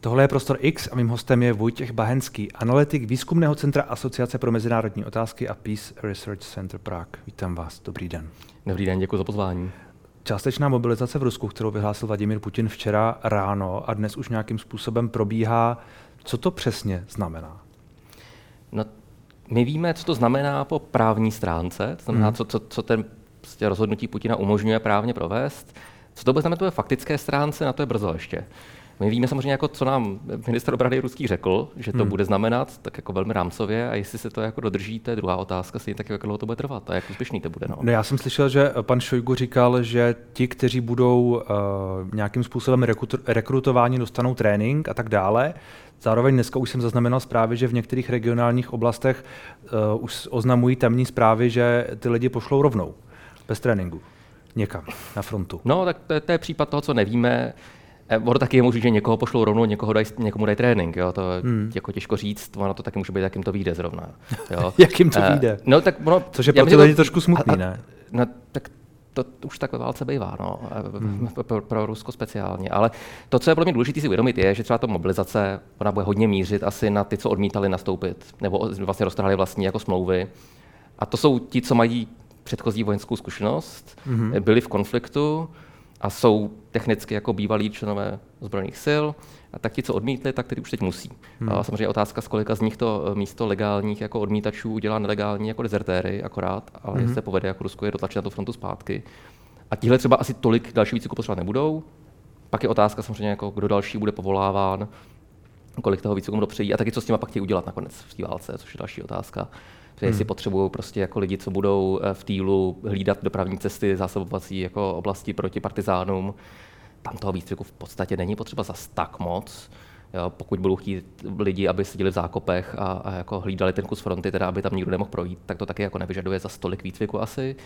Tohle je Prostor X a mým hostem je Vojtěch Bahenský, analytik Výzkumného centra Asociace pro mezinárodní otázky a Peace Research Center Prague. Vítám vás, dobrý den. Dobrý den, děkuji za pozvání. Částečná mobilizace v Rusku, kterou vyhlásil Vladimír Putin včera ráno a dnes už nějakým způsobem probíhá, co to přesně znamená? No, my víme, co to znamená po právní stránce, to znamená, hmm. co, co, co ten prostě rozhodnutí Putina umožňuje právně provést. Co to bude znamenat po faktické stránce, na to je brzo ještě. My víme samozřejmě, jako, co nám minister obrany ruský řekl, že to hmm. bude znamenat, tak jako velmi rámcově, a jestli se to jako dodrží, to je druhá otázka, si tak jak dlouho to bude trvat a jak úspěšný to bude. No. no já jsem slyšel, že pan Šojgu říkal, že ti, kteří budou uh, nějakým způsobem rekrutováni, dostanou trénink a tak dále. Zároveň dneska už jsem zaznamenal zprávy, že v některých regionálních oblastech uh, už oznamují temní zprávy, že ty lidi pošlou rovnou, bez tréninku někam na frontu. No, tak to je, to je případ toho, co nevíme. Eh, ono taky je možné, že někoho pošlou rovnou, někoho daj, někomu dají trénink. Jo? To hmm. jako těžko říct, ono to taky může být, jak jim to vyjde zrovna. Jo? jak jim to uh, vyjde? No, tak ono, Což je pro ty lidi trošku smutný, a, a, ne? No, tak to už tak ve válce bývá, no, hmm. pro, pro Rusko speciálně. Ale to, co je pro mě důležité si uvědomit, je, že třeba ta mobilizace, ona bude hodně mířit asi na ty, co odmítali nastoupit, nebo vlastně roztrhali vlastní jako smlouvy. A to jsou ti, co mají předchozí vojenskou zkušenost, hmm. byli v konfliktu, a jsou technicky jako bývalí členové zbrojních sil, a tak ti, co odmítli, tak teď už teď musí. Hmm. A samozřejmě otázka, z kolika z nich to eh, místo legálních jako odmítačů udělá nelegální jako dezertéry akorát, ale hmm. jestli se povede jako Rusko je dotlačit na tu frontu zpátky. A tihle třeba asi tolik další výcviku potřebovat nebudou. Pak je otázka samozřejmě, jako kdo další bude povoláván, kolik toho výcviku dopřejí a taky co s těma pak chtějí udělat nakonec v té válce, což je další otázka. Že hmm. jestli potřebují prostě jako lidi, co budou eh, v týlu hlídat dopravní cesty, zásobovací jako oblasti proti partizánům, tam toho výcviku v podstatě není potřeba zas tak moc. Jo, pokud budou chtít lidi, aby seděli v zákopech a, a jako hlídali ten kus fronty, teda aby tam nikdo nemohl projít, tak to taky jako nevyžaduje za stolik výcviku asi.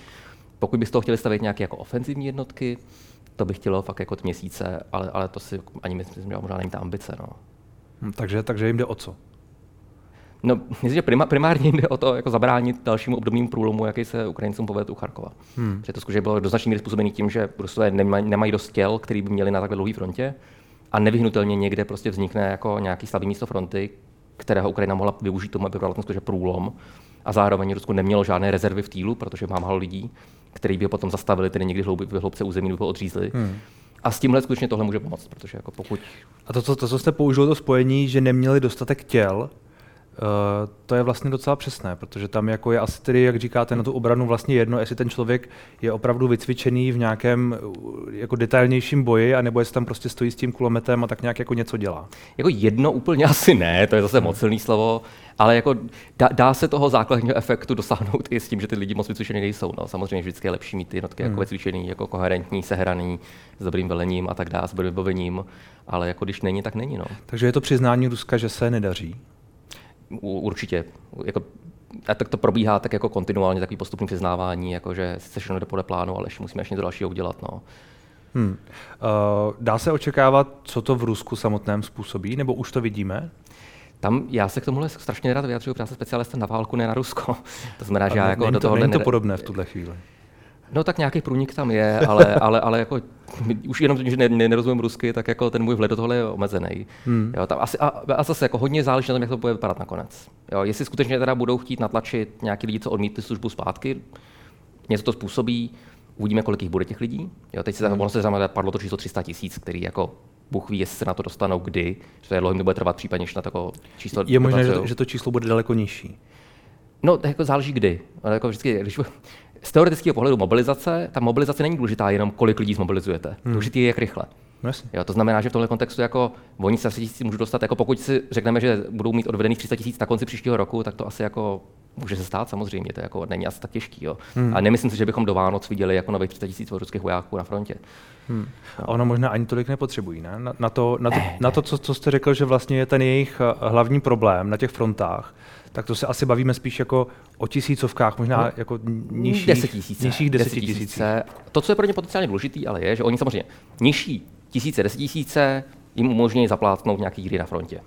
Pokud byste toho chtěli stavit nějaké jako ofenzivní jednotky, to by chtělo fakt jako měsíce, ale, ale to si ani myslím, že možná není ta ambice. No. Hmm, takže, takže jim jde o co? No, myslím, že primárně jde o to jako zabránit dalšímu obdobnému průlomu, jaký se Ukrajincům povedl u Charkova. Hmm. Že to skutečně bylo do značné míry způsobené tím, že Rusové nemají, nemají dost těl, který by měli na takhle dlouhé frontě a nevyhnutelně někde prostě vznikne jako nějaký slabý místo fronty, kterého Ukrajina mohla využít tomu, aby byla ten průlom. A zároveň Rusko nemělo žádné rezervy v týlu, protože má málo lidí, který by ho potom zastavili, tedy někdy hloubě, v hloubce území ho odřízli. Hmm. A s tímhle skutečně tohle může pomoct, protože jako pokud... A to, to, to, co jste použil, to spojení, že neměli dostatek těl, Uh, to je vlastně docela přesné, protože tam jako je asi tedy, jak říkáte, na tu obranu vlastně jedno, jestli ten člověk je opravdu vycvičený v nějakém eh, jako detailnějším boji, anebo jestli tam prostě stojí s tím kulometem a tak nějak jako něco dělá. Jako jedno úplně asi ne, to je zase moc silný slovo, ale jako dá, dá, se toho základního efektu dosáhnout i s tím, že ty lidi moc vycvičený nejsou. No, samozřejmě vždycky je lepší mít ty jednotky jako hmm. jako vycvičený, jako koherentní, sehraný, s dobrým velením a tak dále, s dobrým vybavením, ale jako když není, tak není. No. Takže je to přiznání Ruska, že se nedaří? Určitě. Jako, a tak to probíhá tak jako kontinuálně takový postupný přiznávání, jako že se všechno jde podle plánu, ale ještě musíme ještě něco dalšího udělat. No. Hmm. Uh, dá se očekávat, co to v Rusku samotném způsobí, nebo už to vidíme? Tam já se k tomuhle strašně rád vyjadřuju, protože jsem specialista na válku, ne na Rusko. To znamená, že já jako do toho... Není to podobné v tuhle chvíli. No tak nějaký průnik tam je, ale, ale, ale jako už jenom tím, že ne, ne, nerozumím rusky, tak jako ten můj vhled do tohle je omezený. Hmm. Jo, tam asi, a, a, zase jako hodně záleží na tom, jak to bude vypadat nakonec. Jo, jestli skutečně teda budou chtít natlačit nějaký lidi, co odmítli službu zpátky, něco to způsobí, uvidíme, kolik jich bude těch lidí. Jo, teď se, hmm. ono se znamená, padlo to číslo 300 tisíc, který jako Bůh ví, jestli se na to dostanou kdy, že to je dlouho bude trvat případně, než na to číslo. Je možné, že, že to číslo bude daleko nižší. No, to jako záleží kdy. Ale jako vždycky, když, z teoretického pohledu mobilizace, ta mobilizace není důležitá jenom, kolik lidí zmobilizujete. Hmm. Důležitý je, jak rychle. No jo, to znamená, že v tomhle kontextu jako oni se tisíc můžou dostat, jako pokud si řekneme, že budou mít odvedených 300 tisíc na konci příštího roku, tak to asi jako může se stát samozřejmě, to jako není asi tak těžký. Jo. Hmm. A nemyslím si, že bychom do Vánoc viděli jako nových 300 tisíc ruských vojáků na frontě. Hmm. A ono možná ani tolik nepotřebují, ne? Na, na to, na to, ne, na to co, co jste řekl, že vlastně je ten jejich eh, hlavní problém na těch frontách, tak to se asi bavíme spíš jako o tisícovkách, možná no, jako nižších, desetitisíce, nižších desetitisíce. To, co je pro ně potenciálně důležitý, ale je, že oni samozřejmě nižší tisíce, desetitisíce jim umožní zaplátnout nějaký díry na frontě.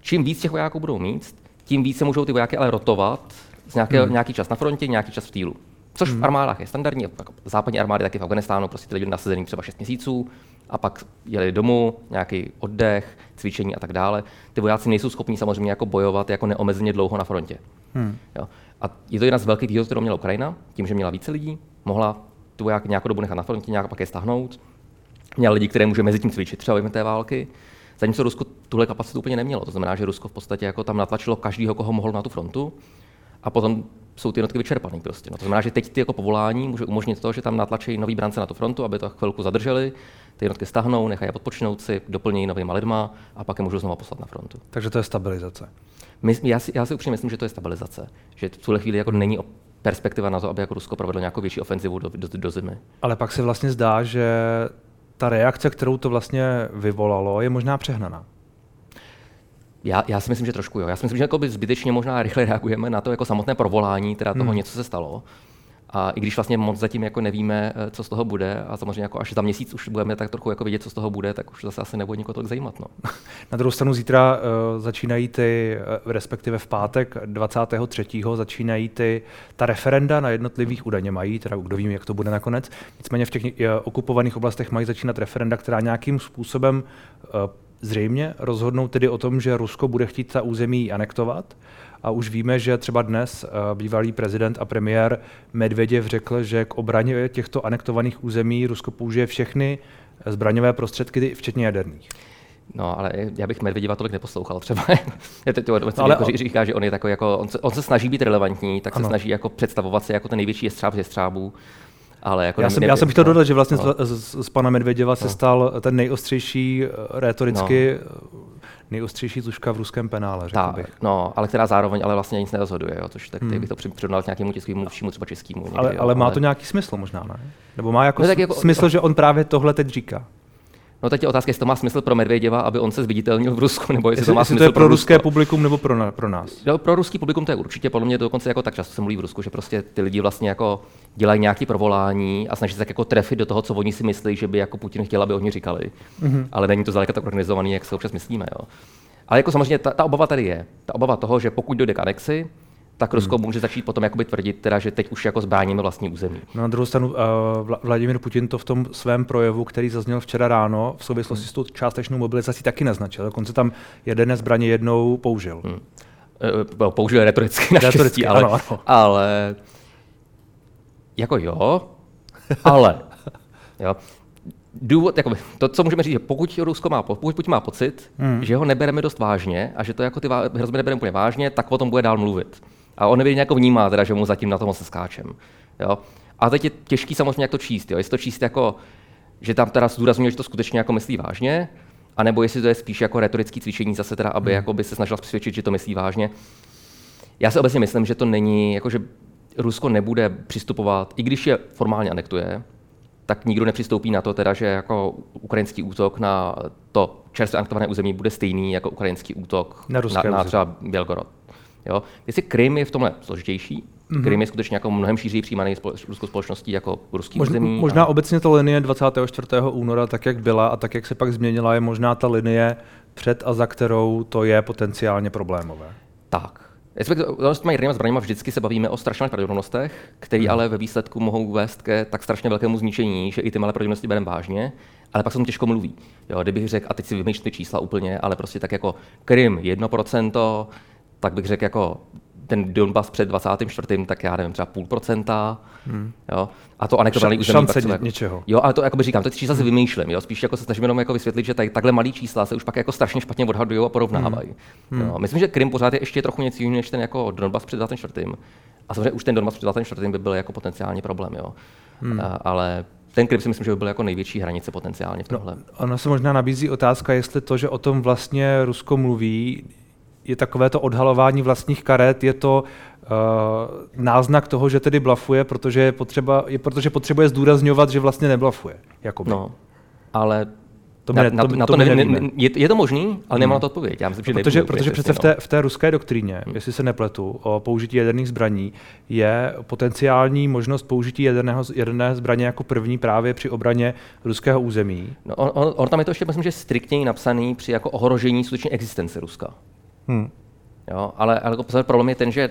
Čím víc těch vojáků budou mít, tím více můžou ty vojáky ale rotovat z nějaké, hmm. nějaký čas na frontě, nějaký čas v týlu. Což hmm. v armádách je standardní, jako západní armády taky v Afganistánu, prostě ty lidi nasazený třeba 6 měsíců, a pak jeli domů, nějaký oddech, cvičení a tak dále. Ty vojáci nejsou schopni samozřejmě jako bojovat jako neomezeně dlouho na frontě. Hmm. Jo. A je to jedna z velkých výhod, kterou měla Ukrajina, tím, že měla více lidí, mohla tu vojáky nějakou dobu nechat na frontě, nějak pak je stáhnout. Měla lidi, které může mezi tím cvičit třeba během té války. Zatímco Rusko tuhle kapacitu úplně nemělo. To znamená, že Rusko v podstatě jako tam natlačilo každého, koho mohlo na tu frontu. A potom jsou ty jednotky vyčerpané prostě. No, to znamená, že teď ty jako povolání může umožnit to, že tam natlačí nový brance na tu frontu, aby to chvilku zadrželi, ty jednotky stahnou, nechají je odpočinout si, doplnějí novými lidma a pak je můžou znovu poslat na frontu. Takže to je stabilizace. My, já, si, já si upřímně myslím, že to je stabilizace. Že v tuhle chvíli jako není perspektiva na to, aby jako Rusko provedlo nějakou větší ofenzivu do, do, do zimy. Ale pak se vlastně zdá, že ta reakce, kterou to vlastně vyvolalo, je možná přehnaná. Já, já si myslím, že trošku jo. Já si myslím, že jako by zbytečně možná rychle reagujeme na to jako samotné provolání, teda toho hmm. něco se stalo. A i když vlastně moc zatím jako nevíme, eh, co z toho bude, a samozřejmě jako až za měsíc už budeme tak trochu jako vidět, co z toho bude, tak už zase asi nebude nikoho tolik zajímat. No. Na druhou stranu zítra uh, začínají ty, uh, respektive v pátek 23. začínají ty, ta referenda na jednotlivých údajně mají, teda kdo ví, jak to bude nakonec. Nicméně v těch uh, okupovaných oblastech mají začínat referenda, která nějakým způsobem uh, zřejmě rozhodnou tedy o tom, že Rusko bude chtít ta území anektovat. A už víme, že třeba dnes uh, bývalý prezident a premiér Medveděv řekl, že k obraně těchto anektovaných území Rusko použije všechny zbraňové prostředky, včetně jaderných. No, ale já bych Medvěděva tolik neposlouchal třeba. je to, to, ale, jako říká, že on je takový jako, on se, on se snaží být relevantní, tak ano. se snaží jako představovat se jako ten největší jestřáb ze střábů. Ale jako já, jsem, já jsem chtěl dodat, že vlastně no. z, z, z pana Medvěděva no. se stal ten nejostřejší eh, retoricky no nejostřejší tuška v ruském penále, řekl Ta, bych. No, ale která zároveň ale vlastně nic nerozhoduje, jo, což tak hmm. bych to přirovnal k nějakému tiskému mluvčímu, třeba českému. Někdy, ale, jo, ale má ale... to nějaký smysl možná, ne? Nebo má jako, no, tak jako smysl, že on právě tohle teď říká? No teď je otázka, jestli to má smysl pro Medvěděva, aby on se zviditelnil v Rusku, nebo jestli, jestli to má jestli smysl to je pro, pro ruské Rusko. publikum nebo pro, na, pro nás. No, pro ruský publikum to je určitě, podle mě to dokonce jako tak často se mluví v Rusku, že prostě ty lidi vlastně jako dělají nějaké provolání a snaží se tak jako trefit do toho, co oni si myslí, že by jako Putin chtěl, aby oni říkali. Mm-hmm. Ale není to zdaleka tak organizovaný, jak se občas myslíme. Jo. Ale jako samozřejmě ta, ta obava tady je. Ta obava toho, že pokud dojde k anexi, tak Rusko hmm. může začít potom jakoby tvrdit, teda, že teď už jako zbráníme vlastní území. No na druhou stranu uh, Vladimir Putin to v tom svém projevu, který zazněl včera ráno v souvislosti hmm. s tou částečnou mobilizací taky naznačil. Dokonce tam jedné zbraně jednou použil. Hmm. Uh, použil retoricky naštěstí, ale, ano, ano. ale jako jo, ale jo důvod, jakoby, to, co můžeme říct, že pokud Rusko má, pokud Putin má pocit, hmm. že ho nebereme dost vážně a že to jako ty hrozby nebereme úplně vážně, tak o tom bude dál mluvit. A on neví jako vnímá, teda, že mu zatím na tom se skáčem. Jo? A teď je těžký samozřejmě, jak to číst. Jo? Jestli to číst jako, že tam teda zdůrazňuje, že to skutečně jako myslí vážně, anebo jestli to je spíš jako retorický cvičení zase teda, aby hmm. jako by se snažil přesvědčit, že to myslí vážně. Já si obecně myslím, že to není, jako že Rusko nebude přistupovat, i když je formálně anektuje, tak nikdo nepřistoupí na to, teda, že jako ukrajinský útok na to čerstvě anektované území bude stejný jako ukrajinský útok na, na, na třeba Bělgorod. Jo? Jestli Krym je v tomhle složitější, mm-hmm. Krym je skutečně jako mnohem šířeji přijímaný společ, ruskou společností jako ruský Mož, území. Možná a... obecně ta linie 24. února, tak jak byla a tak jak se pak změnila, je možná ta linie před a za kterou to je potenciálně problémové. Tak, s těmi jadernými zbraněmi vždycky se bavíme o strašných pravděpodobnostech, které hmm. ale ve výsledku mohou vést ke tak strašně velkému zničení, že i ty malé pravděpodobnosti bereme vážně, ale pak se tomu těžko mluví. Jo, kdybych řekl, a teď si vymýšlím ty čísla úplně, ale prostě tak jako Krym 1%, tak bych řekl jako ten Donbass před 24. tak já nevím, třeba půl procenta. Hmm. Jo? A to anektovaný území. Šance jako, něčeho. Jo, ale to jakoby říkám, to čísla si vymýšlím. Jo? Spíš jako se snažím jenom jako vysvětlit, že tady, takhle malý čísla se už pak jako strašně špatně odhadují a porovnávají. Hmm. Jo? Myslím, že Krym pořád je ještě trochu něco jiného než ten jako Donbass před 24. A samozřejmě už ten Donbass před 24. by byl jako potenciální problém. Jo? Hmm. A, ale ten Krym si myslím, že by byl jako největší hranice potenciálně v no, tomhle. No, ono se možná nabízí otázka, jestli to, že o tom vlastně Rusko mluví, je takové to odhalování vlastních karet, je to uh, náznak toho, že tedy blafuje, protože, je potřeba, je, protože potřebuje zdůrazňovat, že vlastně neblafuje. Jakoby. No, ale to na, na, to, na to, to ne, ne, je, je to možný, ale nemám hmm. na to odpověď. Já myslím, že protože, protože přece v té, v té ruské doktríně, hmm. jestli se nepletu, o použití jaderných zbraní, je potenciální možnost použití jaderného, jaderné zbraně jako první právě při obraně ruského území. No, on, on, on, tam je to ještě, myslím, že striktněji napsaný při jako ohrožení skutečně existence Ruska. Hmm. Jo, ale, ale jako problém je ten, že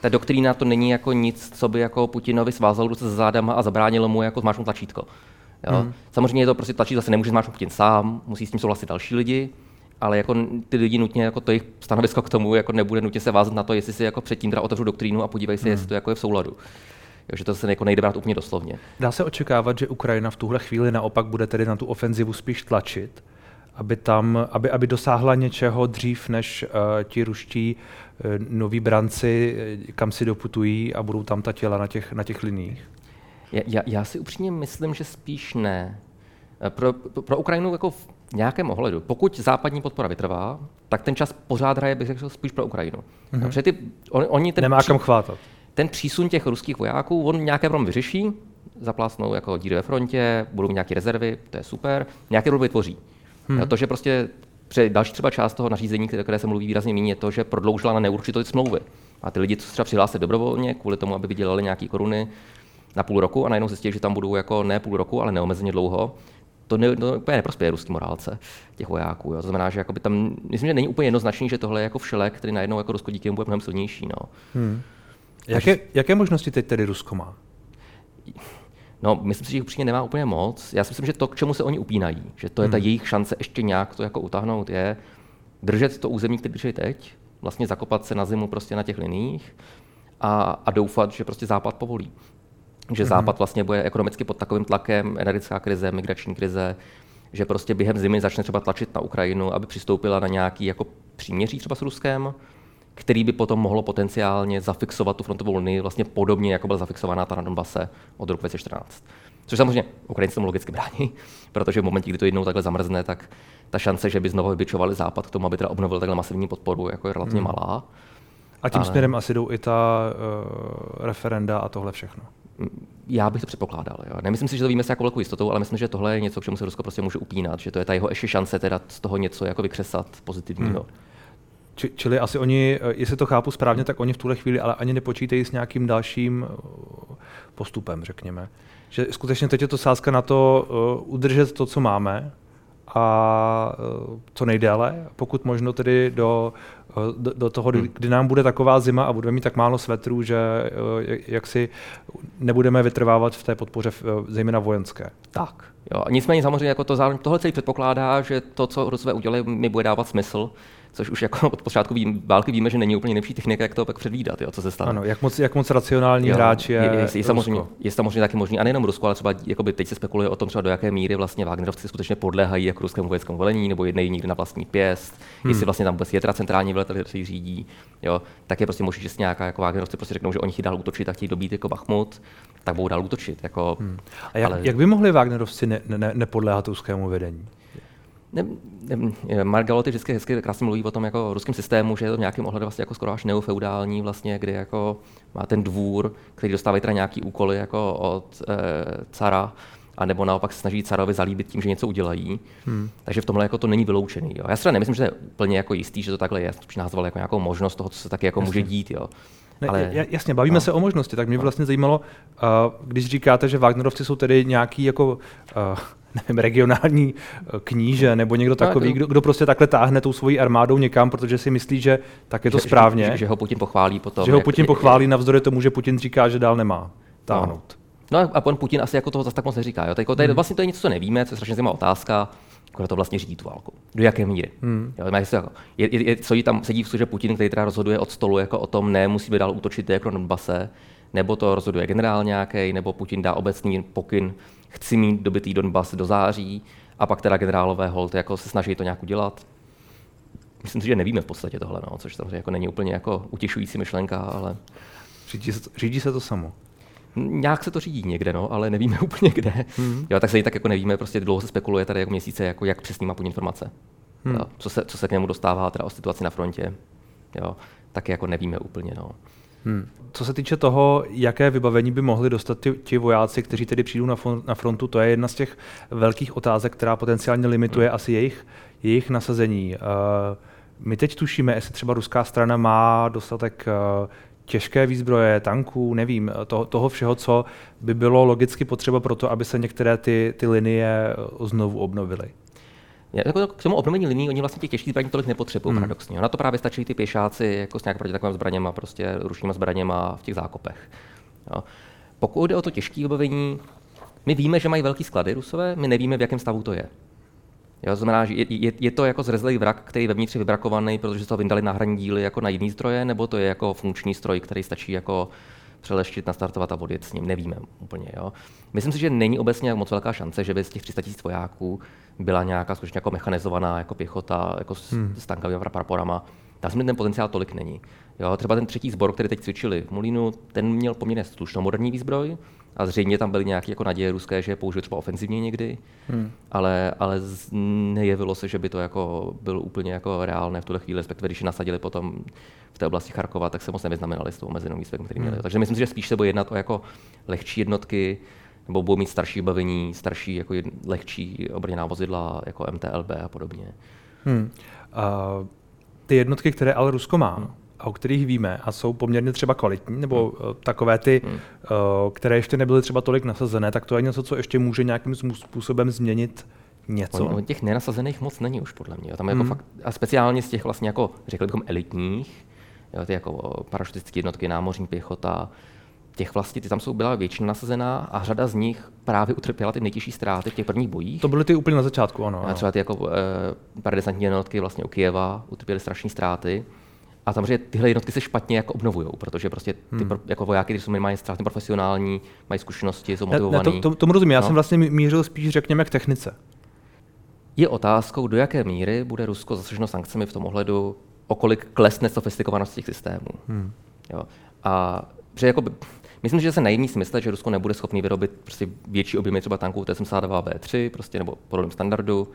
ta doktrína to není jako nic, co by jako Putinovi svázal ruce za zádama a zabránilo mu jako zmáčknout tlačítko. Jo? Hmm. Samozřejmě to prostě tlačí zase nemůže zmáčknout Putin sám, musí s tím souhlasit další lidi, ale jako ty lidi nutně, jako to jejich stanovisko k tomu jako nebude nutně se vázat na to, jestli si jako předtím teda otevřu doktrínu a podívej se, hmm. jestli to jako je v souladu. Takže to se jako nejde brát úplně doslovně. Dá se očekávat, že Ukrajina v tuhle chvíli naopak bude tedy na tu ofenzivu spíš tlačit, aby, tam, aby, aby dosáhla něčeho dřív, než uh, ti ruští uh, noví branci, uh, kam si doputují a budou tam ta těla na těch, na těch liních? Já, já si upřímně myslím, že spíš ne. Pro, pro Ukrajinu jako v nějakém ohledu, pokud západní podpora vytrvá, tak ten čas pořád hraje, bych řekl, spíš pro Ukrajinu. Mm-hmm. ty, on, oni ten Nemá kam chvátat. Ten přísun těch ruských vojáků, on nějaké problém vyřeší, zaplásnou jako díry ve frontě, budou nějaké rezervy, to je super, nějaké budou vytvoří. Hmm. To, že prostě další třeba část toho nařízení, které, které se mluví výrazně méně, je to, že prodloužila na neurčitost smlouvy. A ty lidi, co se třeba přihlásili dobrovolně kvůli tomu, aby vydělali nějaké koruny na půl roku a najednou zjistili, že tam budou jako ne půl roku, ale neomezeně dlouho, to, ne, to úplně neprospěje ruský morálce těch vojáků. Jo. To znamená, že jakoby tam, myslím, že není úplně jednoznačný, že tohle je jako všelek, který najednou jako Rusko díky bude mnohem silnější. No. Hmm. Jaké, jaké možnosti teď tedy Rusko má? No, myslím si, že jich upřímně nemá úplně moc. Já si myslím, že to, k čemu se oni upínají, že to je ta hmm. jejich šance ještě nějak to jako utáhnout, je držet to území, které drží teď, vlastně zakopat se na zimu prostě na těch liních a, a doufat, že prostě Západ povolí. Že hmm. Západ vlastně bude ekonomicky pod takovým tlakem, energetická krize, migrační krize, že prostě během zimy začne třeba tlačit na Ukrajinu, aby přistoupila na nějaký jako příměří třeba s Ruskem, který by potom mohlo potenciálně zafixovat tu frontovou linii vlastně podobně, jako byla zafixovaná ta na Donbase od roku 2014. Což samozřejmě Ukrajinci tomu logicky brání, protože v momentě, kdy to jednou takhle zamrzne, tak ta šance, že by znovu vybičovali Západ k tomu, aby teda obnovil takhle masivní podporu, jako je relativně hmm. malá. A tím Ale... směrem asi jdou i ta uh, referenda a tohle všechno. Já bych to předpokládal. Jo. Nemyslím si, že to víme s jako velkou jistotou, ale myslím, že tohle je něco, k čemu se Rusko prostě může upínat, že to je ta jeho ještě šance teda z toho něco jako vykřesat pozitivního. Hmm. Či, čili asi oni, eh, jestli to chápu správně, tak oni v tuhle chvíli ale ani nepočítají s nějakým dalším eh, postupem, řekněme. Že skutečně teď je to sázka na to uh, udržet to, co máme a uh, co nejdéle, pokud možno tedy do, uh, do, do toho, hmm. kdy nám bude taková zima a budeme mít tak málo svetrů, že uh, jak si nebudeme vytrvávat v té podpoře, uh, zejména vojenské. Tak. Jo, nicméně samozřejmě jako to, tohle celý předpokládá, že to, co Rusové udělali, mi bude dávat smysl což už jako od počátku ví, války víme, že není úplně nejlepší technika, jak to pak předvídat, jo, co se stane. Ano, jak moc, jak moc racionální jo, hráč je, je, je, je, samozřejmě, je samozřejmě taky možný, a nejenom Rusko, ale třeba jakoby teď se spekuluje o tom, třeba do jaké míry vlastně Wagnerovci skutečně podléhají jako ruskému vojenskému velení, nebo jednají někde na vlastní pěst, hmm. jestli vlastně tam vůbec je teda centrální veletel, který řídí, jo, tak je prostě možný, že si nějaká jako Wagnerovci prostě řeknou, že oni chtějí dál útočit a chtějí dobít jako Bachmut, tak budou dál útočit. Jako, hmm. A jak, ale... jak by mohli Wagnerovci ne, ne, nepodléhat ruskému vedení? Ne, ne, Margaloty vždycky hezky krásně mluví o tom jako ruském systému, že je to v nějakém ohledu vlastně jako skoro až neofeudální, vlastně, kdy jako má ten dvůr, který dostávají teda nějaký úkoly jako od e, cara, a nebo naopak se snaží carovi zalíbit tím, že něco udělají. Hmm. Takže v tomhle jako to není vyloučený. Jo. Já si nemyslím, že to je úplně jako jistý, že to takhle je. Spíš nazval jako nějakou možnost toho, co se taky jako může dít. Jo. Ne, Ale, jasně, bavíme no. se o možnosti, tak mě no. vlastně zajímalo, uh, když říkáte, že Wagnerovci jsou tedy nějaký jako uh, nevím, regionální eh, kníže nebo někdo no, takový, kdo, kdo prostě takhle táhne tou svojí armádou někam, protože si myslí, že tak je to že, správně. Že, že, že ho Putin pochválí potom. Že ho Putin jak, pochválí navzdory tomu, že Putin říká, že dál nemá táhnout. No, no a pan Putin asi jako toho zase tak moc neříká. Jo? Tak, to je, hmm. Vlastně to je něco, co nevíme, co je strašně zajímavá otázka kdo to vlastně řídí tu válku. Do jaké míry. Hmm. Jo, jako, je, je, je, co tam sedí v službě Putin, který teda rozhoduje od stolu jako o tom, ne, musíme dál útočit jako na Donbase, nebo to rozhoduje generál nějaký, nebo Putin dá obecný pokyn, chci mít dobitý Donbas do září, a pak teda generálové hold jako se snaží to nějak udělat. Myslím si, že nevíme v podstatě tohle, no, což samozřejmě jako není úplně jako utěšující myšlenka, ale... Řídí se to, řídí se to samo? Nějak se to řídí někde, no, ale nevíme úplně kde. Hmm. Jo, tak se tak jako nevíme, prostě dlouho se spekuluje tady jako měsíce, jako jak přesný má informace. Hmm. Jo, co, se, co se k němu dostává teda o situaci na frontě. Jo, taky jako nevíme úplně. No. Hmm. Co se týče toho, jaké vybavení by mohli dostat ti, ti vojáci, kteří tedy přijdou na, na frontu, to je jedna z těch velkých otázek, která potenciálně limituje hmm. asi jejich, jejich nasazení. Uh, my teď tušíme, jestli třeba ruská strana má dostatek uh, těžké výzbroje, tanků, nevím, to, toho všeho, co by bylo logicky potřeba pro to, aby se některé ty, ty linie znovu obnovily. Jako k tomu obnovení liní oni vlastně těch těžkých zbraní tolik nepotřebují, hmm. paradoxně. Na to právě stačí ty pěšáci jako s nějak proti takovým zbraněma, prostě ručníma zbraněma v těch zákopech. Jo. Pokud jde o to těžké vybavení, My víme, že mají velký sklady Rusové, my nevíme, v jakém stavu to je. Jo, to znamená, že je, je, je to jako zrezlý vrak, který je vevnitř je vybrakovaný, protože se to vyndali náhradní díly jako na jiný zdroje, nebo to je jako funkční stroj, který stačí jako přeleštit, nastartovat a odjet s ním, nevíme úplně. Jo. Myslím si, že není obecně moc velká šance, že by z těch 300 000 vojáků byla nějaká skutečně jako mechanizovaná jako pěchota jako s, hmm. s tankovými praporama. Tam si ten potenciál tolik není. Jo, třeba ten třetí sbor, který teď cvičili v Molínu, ten měl poměrně slušnou moderní výzbroj, a zřejmě tam byly nějaké jako naděje ruské, že je použil třeba ofenzivně někdy, hmm. ale, ale nejevilo se, že by to jako bylo úplně jako reálné v tuhle chvíli, respektive když nasadili potom v té oblasti Charkova, tak se moc nevyznamenali s tou omezenou výzbrojím, který měli. Hmm. Takže myslím si, že spíš se bude jednat o jako lehčí jednotky, nebo budou mít starší bavení, starší jako jed, lehčí obrněná vozidla, jako MTLB a podobně. Hmm. Uh, ty jednotky, které ale Rusko má, hmm o kterých víme a jsou poměrně třeba kvalitní, nebo hmm. Eh, takové ty, hmm. uh, které ještě nebyly třeba tolik nasazené, tak to je něco, co ještě může nějakým způsobem změnit něco. O, těch nenasazených moc není už podle mě. Tam je jako hmm. jako fakt, a speciálně z těch vlastně jako, řekli bychom, elitních, jo, ty jako parašutické jednotky, námořní pěchota, těch vlastně, ty tam jsou byla většina nasazená a řada z nich právě utrpěla ty nejtěžší ztráty v těch prvních bojích. To byly ty úplně na začátku, ano. A třeba ty jako e, paradesantní jednotky vlastně u Kijeva utrpěly strašné ztráty. A samozřejmě tyhle jednotky se špatně jako obnovují, protože prostě ty hmm. pro, jako vojáky, kteří jsou minimálně strašně profesionální, mají zkušenosti, jsou motivovaní. Ne, to, to, tomu rozumím, já no. jsem vlastně mířil spíš, řekněme, k technice. Je otázkou, do jaké míry bude Rusko zasaženo sankcemi v tom ohledu, o kolik klesne sofistikovanost těch systémů. Hmm. Jo. A že jako, myslím, že se naivní si myslet, že Rusko nebude schopný vyrobit prostě větší objemy třeba tanků T-72B3 prostě, nebo podobným standardu. Uh,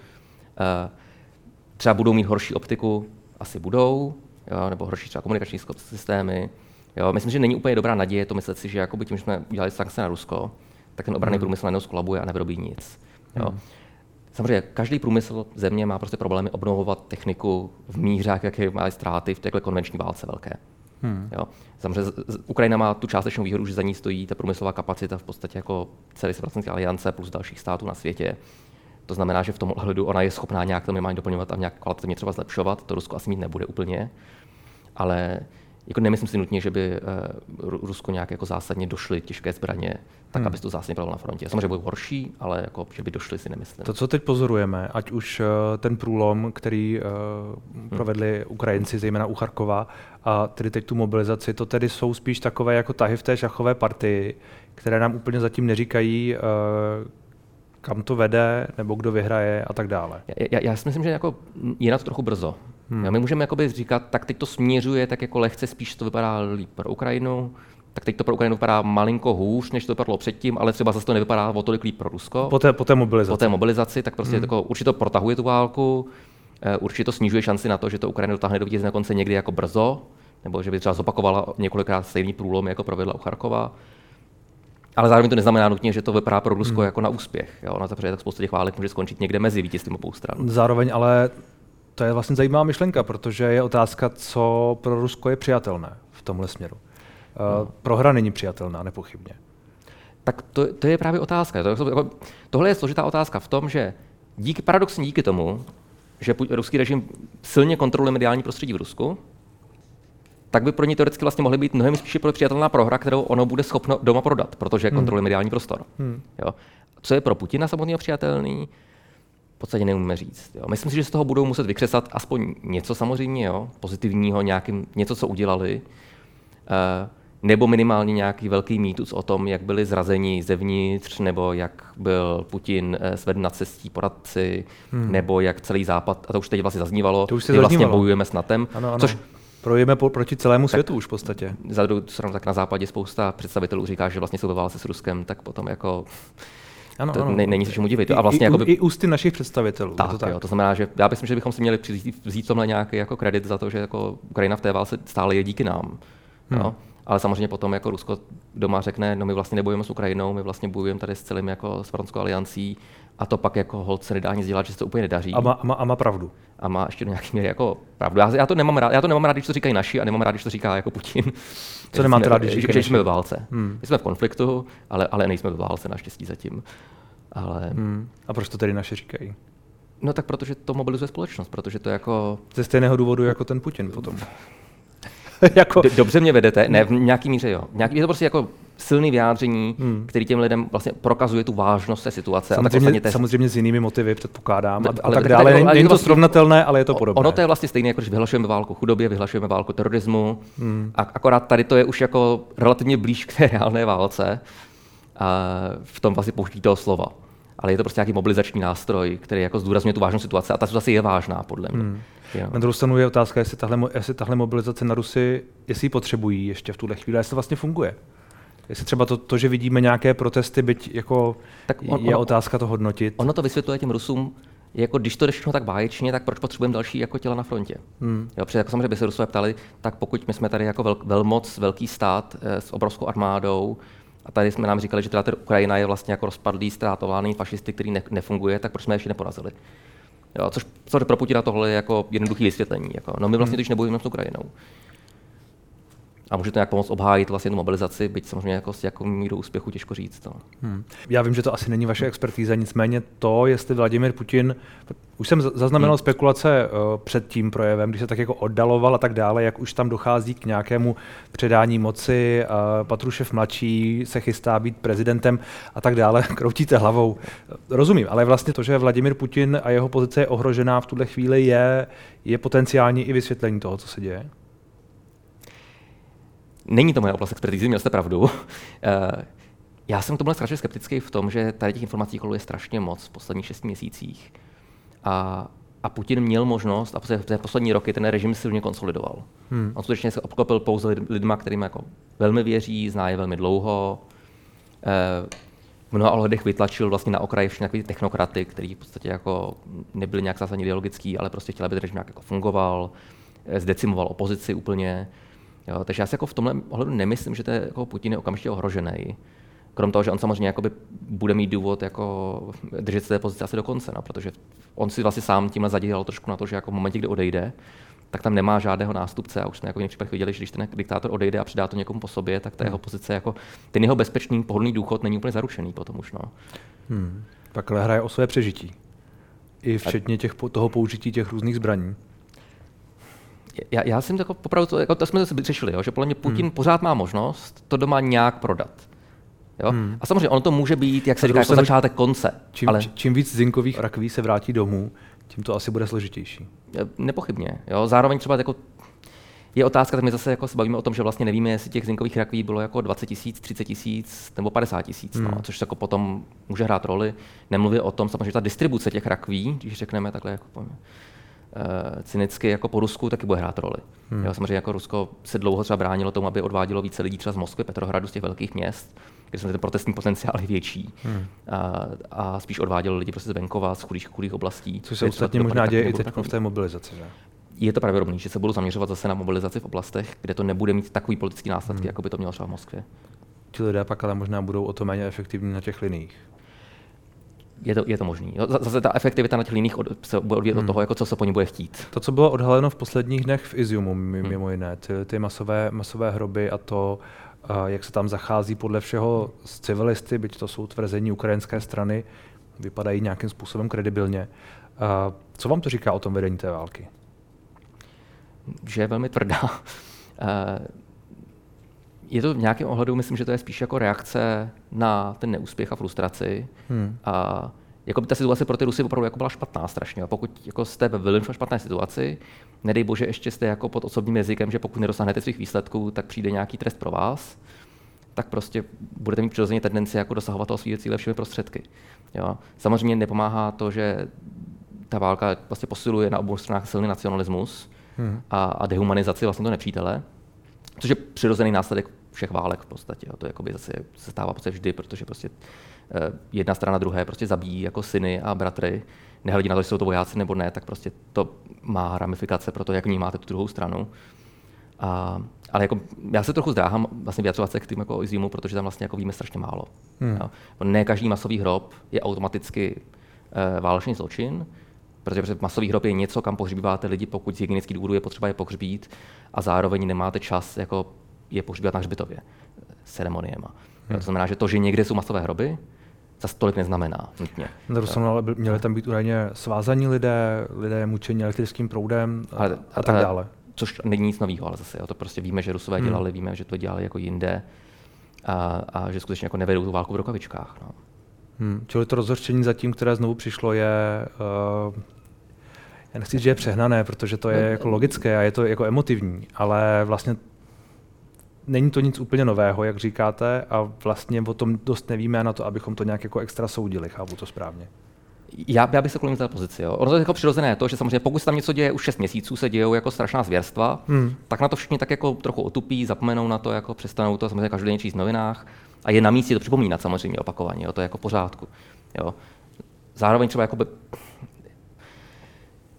třeba budou mít horší optiku, asi budou, jo, nebo horší třeba komunikační systémy. Jo. Myslím, že není úplně dobrá naděje to myslet si, že jakoby tím, že jsme udělali sankce na Rusko, tak ten obranný hmm. průmysl najednou skolabuje a nevyrobí nic. Jo. Hmm. Samozřejmě každý průmysl země má prostě problémy obnovovat techniku v mířách, jaké má ztráty v této konvenční válce velké. Hmm. Jo. Samozřejmě Ukrajina má tu částečnou výhodu, že za ní stojí ta průmyslová kapacita v podstatě jako celé Severoatlantické aliance plus dalších států na světě. To znamená, že v tom ohledu ona je schopná nějak to minimálně doplňovat a nějak kvalitativně třeba zlepšovat. To Rusko asi mít nebude úplně. Ale jako nemyslím si nutně, že by uh, Rusko nějak jako zásadně došly těžké zbraně, tak hmm. aby to zásadně bylo na frontě. Samozřejmě budou horší, ale jako, že by došly si nemyslím. To, co teď pozorujeme, ať už uh, ten průlom, který uh, provedli hmm. Ukrajinci, zejména u Charkova, a tedy teď tu mobilizaci, to tedy jsou spíš takové jako tahy v té šachové partii, které nám úplně zatím neříkají, uh, kam to vede, nebo kdo vyhraje a tak dále. Já, já, já si myslím, že jako je na to trochu brzo. Hmm. My můžeme jakoby říkat, tak teď to směřuje tak jako lehce, spíš to vypadá líp pro Ukrajinu, tak teď to pro Ukrajinu vypadá malinko hůř, než to vypadalo předtím, ale třeba zase to nevypadá o tolik líp pro Rusko. Po té, po té mobilizaci. Po té mobilizaci, tak prostě hmm. jako, určitě to protahuje tu válku, eh, určitě to snižuje šanci na to, že to Ukrajina dotáhne do vítěze na konce někdy jako brzo, nebo že by třeba zopakovala několikrát stejný průlom, jako provedla u Charkova. Ale zároveň to neznamená nutně, že to vypadá pro Rusko hmm. jako na úspěch. Jo? Na to, tak spousta těch válek může skončit někde mezi vítězstvím obou stran. Zároveň ale to je vlastně zajímavá myšlenka, protože je otázka, co pro Rusko je přijatelné v tomhle směru. Uh, Prohra není přijatelná, nepochybně. Tak to, to je právě otázka. To, jako, tohle je složitá otázka v tom, že díky, paradoxně díky tomu, že ruský režim silně kontroluje mediální prostředí v Rusku, tak by pro ně teoreticky vlastně mohly být mnohem spíše přijatelná prohra, kterou ono bude schopno doma prodat, protože hmm. kontroluje mediální prostor. Hmm. Jo. Co je pro Putina samotného přijatelný, v podstatě neumíme říct. Jo. Myslím si, že z toho budou muset vykřesat aspoň něco samozřejmě, jo, pozitivního, nějakým, něco, co udělali, uh, nebo minimálně nějaký velký mýtus o tom, jak byli zrazeni zevnitř, nebo jak byl Putin uh, sveden na cestí poradci, hmm. nebo jak celý Západ, a to už teď vlastně zaznívalo, to už se vlastně bojujeme s NATem, ano, ano. což Projeme po, proti celému tak, světu už v podstatě. Za druhou stranu tak na západě spousta představitelů říká, že vlastně jsou ve válce s Ruskem, tak potom jako ano, to ano. Ne, není se čemu divit. I, a vlastně i, jakoby, I ústy našich představitelů. Tak, to, tak. Jo, to znamená, že já myslím, že bychom si měli vzít, vzít tomhle nějaký jako kredit za to, že jako Ukrajina v té válce stále je díky nám. Hmm. Jo? Ale samozřejmě potom jako Rusko doma řekne, no my vlastně nebojujeme s Ukrajinou, my vlastně bojujeme tady s celým jako s Franskou aliancí a to pak jako hold se nedá nic dělat, že se to úplně nedaří. A má, a má, a má pravdu. A má ještě do nějaký míry jako pravdu. Já, já, to nemám rád, já to nemám rád, když to říkají naši a nemám rád, když to říká jako Putin. Co nemáte rád, když že, že jsme ve válce. Hmm. My jsme v konfliktu, ale, ale nejsme ve válce naštěstí zatím. Ale... Hmm. A proč to tedy naše říkají? No tak protože to mobilizuje společnost, protože to jako... Ze stejného důvodu jako ten Putin potom. jako... Dobře mě vedete, ne, v nějaký míře jo. Nějaký, je to prostě jako silný vyjádření, hmm. který těm lidem vlastně prokazuje tu vážnost té situace. Samozřejmě, a samozřejmě s jinými motivy, předpokládám, a, a tak dále. Není, není to vlastně, srovnatelné, ale je to podobné. Ono to je vlastně stejné, jako když vyhlašujeme válku chudobě, vyhlašujeme válku terorismu. Hmm. A akorát tady to je už jako relativně blíž k té reálné válce. A v tom vlastně použití toho slova. Ale je to prostě nějaký mobilizační nástroj, který jako zdůrazňuje tu vážnou situaci a ta situace je vážná, podle mě. Hmm. Na druhou stranu je otázka, jestli tahle, jestli tahle mobilizace na Rusy, jestli ji potřebují ještě v tuhle chvíli, jestli to vlastně funguje. Jestli třeba to, to že vidíme nějaké protesty, byť jako tak on, je ono, otázka to hodnotit. Ono to vysvětluje těm Rusům, jako když to jdeš tak báječně, tak proč potřebujeme další jako těla na frontě? Hmm. Jo, protože jako samozřejmě by se Rusové ptali, tak pokud my jsme tady jako vel, velmoc, velký stát eh, s obrovskou armádou, a tady jsme nám říkali, že teda Ukrajina je vlastně jako rozpadlý, ztrátovaný fašisty, který ne, nefunguje, tak proč jsme ještě neporazili? Jo, což, což pro Putina tohle je jako jednoduché vysvětlení. Jako, no my vlastně, hmm. když nebojujeme s Ukrajinou, a může to nějak pomoct obhájit vlastně tu mobilizaci, byť samozřejmě jako s jakou míru úspěchu těžko říct. No. Hmm. Já vím, že to asi není vaše expertíza, nicméně to, jestli Vladimir Putin, už jsem zaznamenal hmm. spekulace uh, před tím projevem, když se tak jako oddaloval a tak dále, jak už tam dochází k nějakému předání moci, uh, Patrušev mladší se chystá být prezidentem a tak dále, kroutíte hlavou. Rozumím, ale vlastně to, že Vladimir Putin a jeho pozice je ohrožená v tuhle chvíli, je, je potenciální i vysvětlení toho, co se děje? Není to moje oblast expertízy, měl jste pravdu. Eh, já jsem k tomu strašně skeptický v tom, že tady těch informací koluje strašně moc v posledních šesti měsících. A, a Putin měl možnost, a v té poslední roky ten režim silně konsolidoval. Hmm. On skutečně se obklopil pouze lidma, kterým jako velmi věří, zná je velmi dlouho. Eh, v mnoha ohledech vytlačil vlastně na okraj všechny technokraty, kteří v podstatě jako nebyli nějak zásadně ideologický, ale prostě chtěli, aby ten režim nějak jako fungoval, eh, zdecimoval opozici úplně. Jo, takže já si jako v tomhle ohledu nemyslím, že to je, jako Putin je okamžitě ohrožený. Krom toho, že on samozřejmě jakoby bude mít důvod jako držet se té pozice asi do konce, no, protože on si vlastně sám tímhle zadělal trošku na to, že jako v momentě, kdy odejde, tak tam nemá žádného nástupce a už jsme jako v případech viděli, že když ten diktátor odejde a přidá to někomu po sobě, tak ta jeho hmm. pozice jako ten jeho bezpečný pohodlný důchod není úplně zaručený potom už. No. Hmm. Pak ale hraje o své přežití. I včetně těch, toho použití těch různých zbraní já, já jsem jako popravdu, to, jako to jsme se řešili, jo, že podle mě Putin hmm. pořád má možnost to doma nějak prodat. Jo? Hmm. A samozřejmě ono to může být, jak se říká, jako začátek konce. Čím, ale... čím víc zinkových rakví se vrátí domů, tím to asi bude složitější. Nepochybně. Jo? Zároveň třeba jako je otázka, tak my zase jako se bavíme o tom, že vlastně nevíme, jestli těch zinkových rakví bylo jako 20 tisíc, 30 tisíc nebo 50 tisíc, no, hmm. no, což jako potom může hrát roli. Nemluvě o tom, samozřejmě ta distribuce těch rakví, když řekneme takhle jako uh, cynicky jako po Rusku taky bude hrát roli. Hmm. Jo, samozřejmě jako Rusko se dlouho třeba bránilo tomu, aby odvádělo více lidí třeba z Moskvy, Petrohradu, z těch velkých měst, kde jsme ten protestní potenciál je větší. Hmm. A, a, spíš odvádělo lidi prostě z venkova, z chudých, chudých oblastí. Což se ostatně možná děje i teď v té mobilizaci. Že? Je to pravděpodobné, že se budou zaměřovat zase na mobilizaci v oblastech, kde to nebude mít takový politický následky, hmm. jako by to mělo třeba v Moskvě. Ti lidé pak ale možná budou o to méně efektivní na těch liních je to, je to možný. Zase ta efektivita na těch liních od, se bude odvíjet hmm. od toho, jako co se po ní bude chtít. To, co bylo odhaleno v posledních dnech v Iziumu, mimo hmm. jiné, ty, ty masové, masové hroby a to, jak se tam zachází podle všeho s civilisty, byť to jsou tvrzení ukrajinské strany, vypadají nějakým způsobem kredibilně. Co vám to říká o tom vedení té války? Že je velmi tvrdá. Je to v nějakém ohledu, myslím, že to je spíš jako reakce na ten neúspěch a frustraci. Hmm. A jako by ta situace pro ty Rusy opravdu jako byla špatná strašně. A pokud jako jste ve velmi špatné situaci, nedej bože, ještě jste jako pod osobním jazykem, že pokud nedosáhnete svých výsledků, tak přijde nějaký trest pro vás, tak prostě budete mít přirozeně tendenci jako dosahovat toho svých cíle všemi prostředky. Jo? Samozřejmě nepomáhá to, že ta válka vlastně posiluje na obou stranách silný nacionalismus hmm. a, a dehumanizaci vlastně to nepřítele, což je přirozený následek všech válek v podstatě. A to jakoby zase se stává prostě vždy, protože prostě eh, jedna strana druhé prostě zabíjí jako syny a bratry, nehledí na to, jestli jsou to vojáci nebo ne, tak prostě to má ramifikace pro to, jak vnímáte tu druhou stranu. A, ale jako, já se trochu zdráhám vlastně vyjadřovat se k tým jako Iziumu, protože tam vlastně jako víme strašně málo. Hmm. Jo. Ne každý masový hrob je automaticky e, válečný zločin, protože masový hrob je něco, kam pohřbíváte lidi, pokud z hygienických důvodů je potřeba je pohřbít a zároveň nemáte čas jako je pohřbívat na hřbitově ceremoniema. Hmm. To znamená, že to, že někde jsou masové hroby, zase tolik neznamená nutně. Na druhou ale měli tam být údajně svázaní lidé, lidé mučení elektrickým proudem a, a, a tak dále. což není nic nového, ale zase jo, to prostě víme, že Rusové hmm. dělali, víme, že to dělali jako jinde a, a že skutečně jako nevedou tu válku v rukavičkách. No. Hmm, čili to rozhořčení zatím, které znovu přišlo, je uh, já nechci říct, že je přehnané, protože to je jako logické a je to jako emotivní, ale vlastně není to nic úplně nového, jak říkáte, a vlastně o tom dost nevíme na to, abychom to nějak jako extra soudili, chápu to správně. Já, já bych se klonil té pozici. Jo. Ono to je jako přirozené to, že samozřejmě pokud se tam něco děje už 6 měsíců, se dějou jako strašná zvěrstva, hmm. tak na to všichni tak jako trochu otupí, zapomenou na to, jako přestanou to samozřejmě každodenně číst v novinách a je na místě to připomínat samozřejmě opakovaně, jo, to je jako pořádku. Jo. Zároveň třeba jakoby,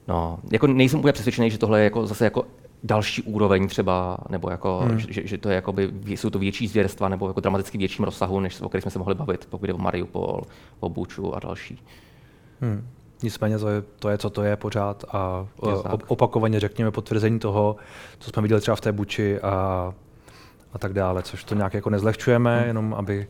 no, jako nejsem úplně přesvědčený, že tohle je jako zase jako další úroveň třeba, nebo jako, hmm. že, že, to je jakoby, jsou to větší zvěrstva, nebo jako dramaticky větším rozsahu, než o kterých jsme se mohli bavit, pokud jde o Mariupol, o Buču a další. Hmm. Nicméně to je, to je, co to je pořád a je opakovaně řekněme potvrzení toho, co jsme viděli třeba v té Buči a, a tak dále, což to nějak jako nezlehčujeme, hmm. jenom aby...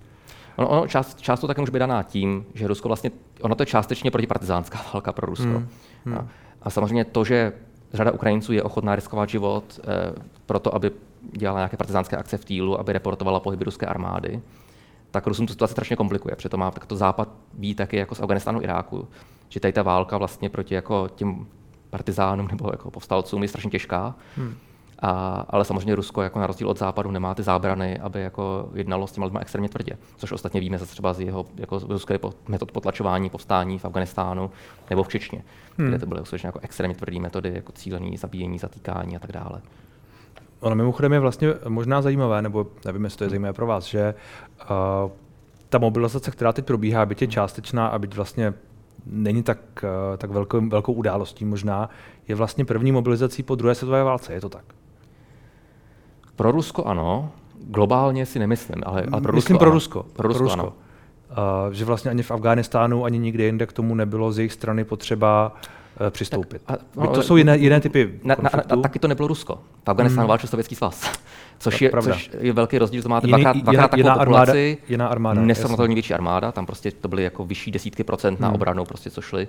Ono, ono část, část to také může být daná tím, že Rusko vlastně, ono to je částečně protipartizánská válka pro Rusko. Hmm. Hmm. A, a samozřejmě to, že řada Ukrajinců je ochotná riskovat život eh, proto, aby dělala nějaké partizánské akce v týlu, aby reportovala pohyby ruské armády, tak Rusům tu situaci strašně komplikuje. Přitom má tak to Západ ví taky jako z Afganistánu, Iráku, že tady ta válka vlastně proti jako těm partizánům nebo jako povstalcům je strašně těžká. Hmm. A, ale samozřejmě Rusko jako na rozdíl od Západu nemá ty zábrany, aby jako jednalo s těma lidmi extrémně tvrdě. Což ostatně víme zase třeba z jeho jako z ruské metod potlačování povstání v Afganistánu nebo v Čečně, hmm. kde to byly skutečně jako extrémně tvrdé metody, jako cílené zabíjení, zatýkání a tak dále. Ono mimochodem je vlastně možná zajímavé, nebo nevím, jestli to je zajímavé pro vás, že uh, ta mobilizace, která teď probíhá, byť je částečná a byť vlastně není tak, uh, tak velkou, velkou událostí možná, je vlastně první mobilizací po druhé světové válce, je to tak? Pro Rusko ano, globálně si nemyslím, ale, ale pro Myslím Rusko pro Rusko. Pro Rusko, pro Rusko. ano. Uh, že vlastně ani v Afghánistánu, ani nikde jinde k tomu nebylo z jejich strany potřeba uh, přistoupit. Tak, a, no, to jsou jiné, jiné typy na, na, na, taky to nebylo Rusko. V Afghánistánu hmm. válčil Sovětský svaz. Což je, což je velký rozdíl, že to máte dvakrát, dvakrát takovou jiná populaci, jiná armáda, nesrovnatelně větší armáda, tam prostě to byly jako vyšší desítky procent na hmm. obranu, prostě co šly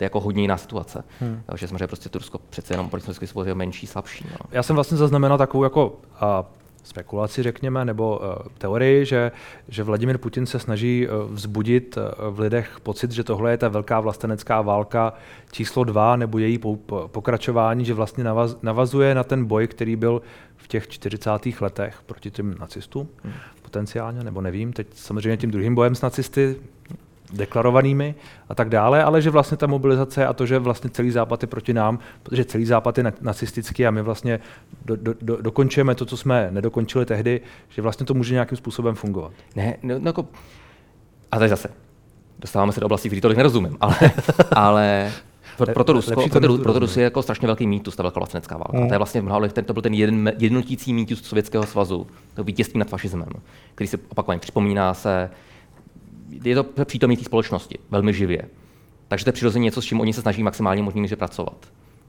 je jako hodně jiná situace. Hmm. Takže samozřejmě prostě Tursko přece jenom proti Sovětský je menší, slabší. No. Já jsem vlastně zaznamenal takovou jako a, spekulaci, řekněme, nebo uh, teorii, že, že Vladimir Putin se snaží uh, vzbudit uh, v lidech pocit, že tohle je ta velká vlastenecká válka číslo dva, nebo její po, po, pokračování, že vlastně navaz, navazuje na ten boj, který byl v těch 40. letech proti těm nacistům hmm. potenciálně, nebo nevím, teď samozřejmě tím druhým bojem s nacisty, deklarovanými a tak dále, ale že vlastně ta mobilizace a to, že vlastně celý západ je proti nám, protože celý západ je nacistický a my vlastně do, do, do, dokončujeme to, co jsme nedokončili tehdy, že vlastně to může nějakým způsobem fungovat. Ne, no, no jako, a teď zase, dostáváme se do oblasti, který tolik nerozumím, ale, ale pro, pro to Rusko, to, pro to Rusko je jako strašně velký mýtus, ta velká vlastenecká válka. Mm. To je vlastně v ten, to byl ten jeden, jednotící mýtus Sovětského svazu, to vítězství nad fašismem, který se opakovaně připomíná se je to přítomný té společnosti velmi živě. Takže to je přirozeně něco, s čím oni se snaží maximálně možný míře pracovat.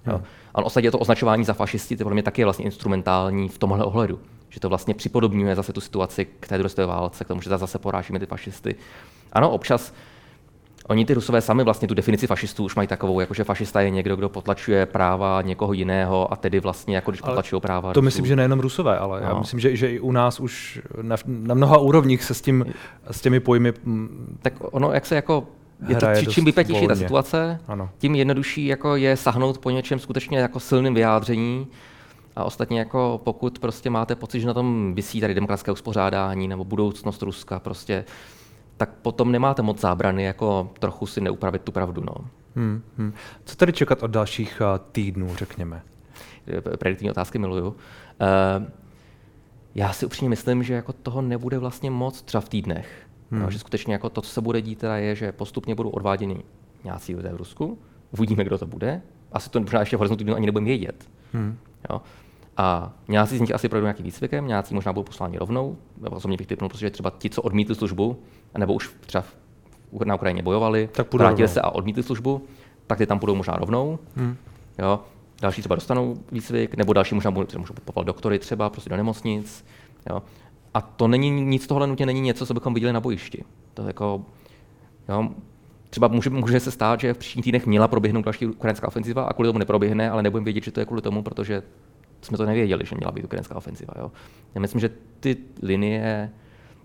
Jo. Hmm. A ostatně to označování za fašisty, to podle mě taky je vlastně instrumentální v tomhle ohledu. Že to vlastně připodobňuje zase tu situaci k té druhé válce, k tomu, že zase porážíme ty fašisty. Ano, občas Oni ty Rusové sami vlastně tu definici fašistů už mají takovou, jako že fašista je někdo, kdo potlačuje práva někoho jiného a tedy vlastně jako když potlačují práva. To Rusů. myslím, že nejenom Rusové, ale no. já myslím, že, že i u nás už na, na mnoha úrovních se s, tím, s těmi pojmy. Tak ono, jak se jako je to, čím vypetější ta situace, ano. tím jednodušší jako je sahnout po něčem skutečně jako silným vyjádření. A ostatně jako pokud prostě máte pocit, že na tom vysí tady demokratické uspořádání nebo budoucnost Ruska, prostě tak potom nemáte moc zábrany, jako trochu si neupravit tu pravdu. No. Hmm, hmm. Co tedy čekat od dalších uh, týdnů, řekněme? Prediktivní otázky miluju. Uh, já si upřímně myslím, že jako toho nebude vlastně moc třeba v týdnech. Hmm. No, že skutečně jako to, co se bude dít, teda je, že postupně budou odváděni nějací lidé v Rusku. Uvidíme, kdo to bude. Asi to možná ještě v horizontu týdnu ani nebudeme vědět. Hmm. Jo. A nějací z nich asi projdou nějaký výcvikem, nějací možná budou posláni rovnou. Osobně bych typnul, protože třeba ti, co odmítli službu, nebo už třeba na Ukrajině bojovali, tak vrátili se a odmítli službu, tak ty tam budou možná rovnou. Hmm. Jo. Další třeba dostanou výcvik, nebo další možná můžou, můžou povolat doktory třeba prostě do nemocnic. Jo. A to není nic tohle nutně není něco, co bychom viděli na bojišti. To je jako, jo, třeba může, může se stát, že v příštích týdnech měla proběhnout další ukrajinská ofenziva a kvůli tomu neproběhne, ale nebudeme vědět, že to je kvůli tomu, protože jsme to nevěděli, že měla být ukrajinská ofenziva. Jo. Já myslím, že ty linie,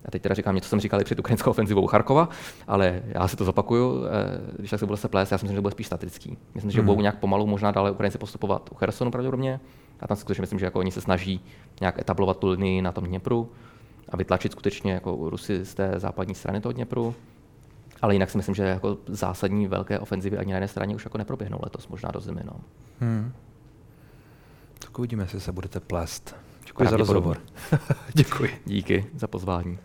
a teď teda říkám něco, co jsem říkal i před ukrajinskou ofenzivou Charkova, ale já si to zopakuju, eh, když tak se bude se plést, já si myslím, že to bude spíš statický. Myslím, že hmm. budou nějak pomalu možná dále Ukrajinci postupovat u Chersonu pravděpodobně. A tam skutečně myslím, že jako oni se snaží nějak etablovat tu linii na tom Dněpru a vytlačit skutečně jako Rusy z té západní strany toho Dněpru. Ale jinak si myslím, že jako zásadní velké ofenzivy ani na jedné straně už jako neproběhnou letos, možná do zimy. No. Hmm. Tak uvidíme, jestli se budete plést. Děkuji za rozhovor. Děkuji. Díky za pozvání.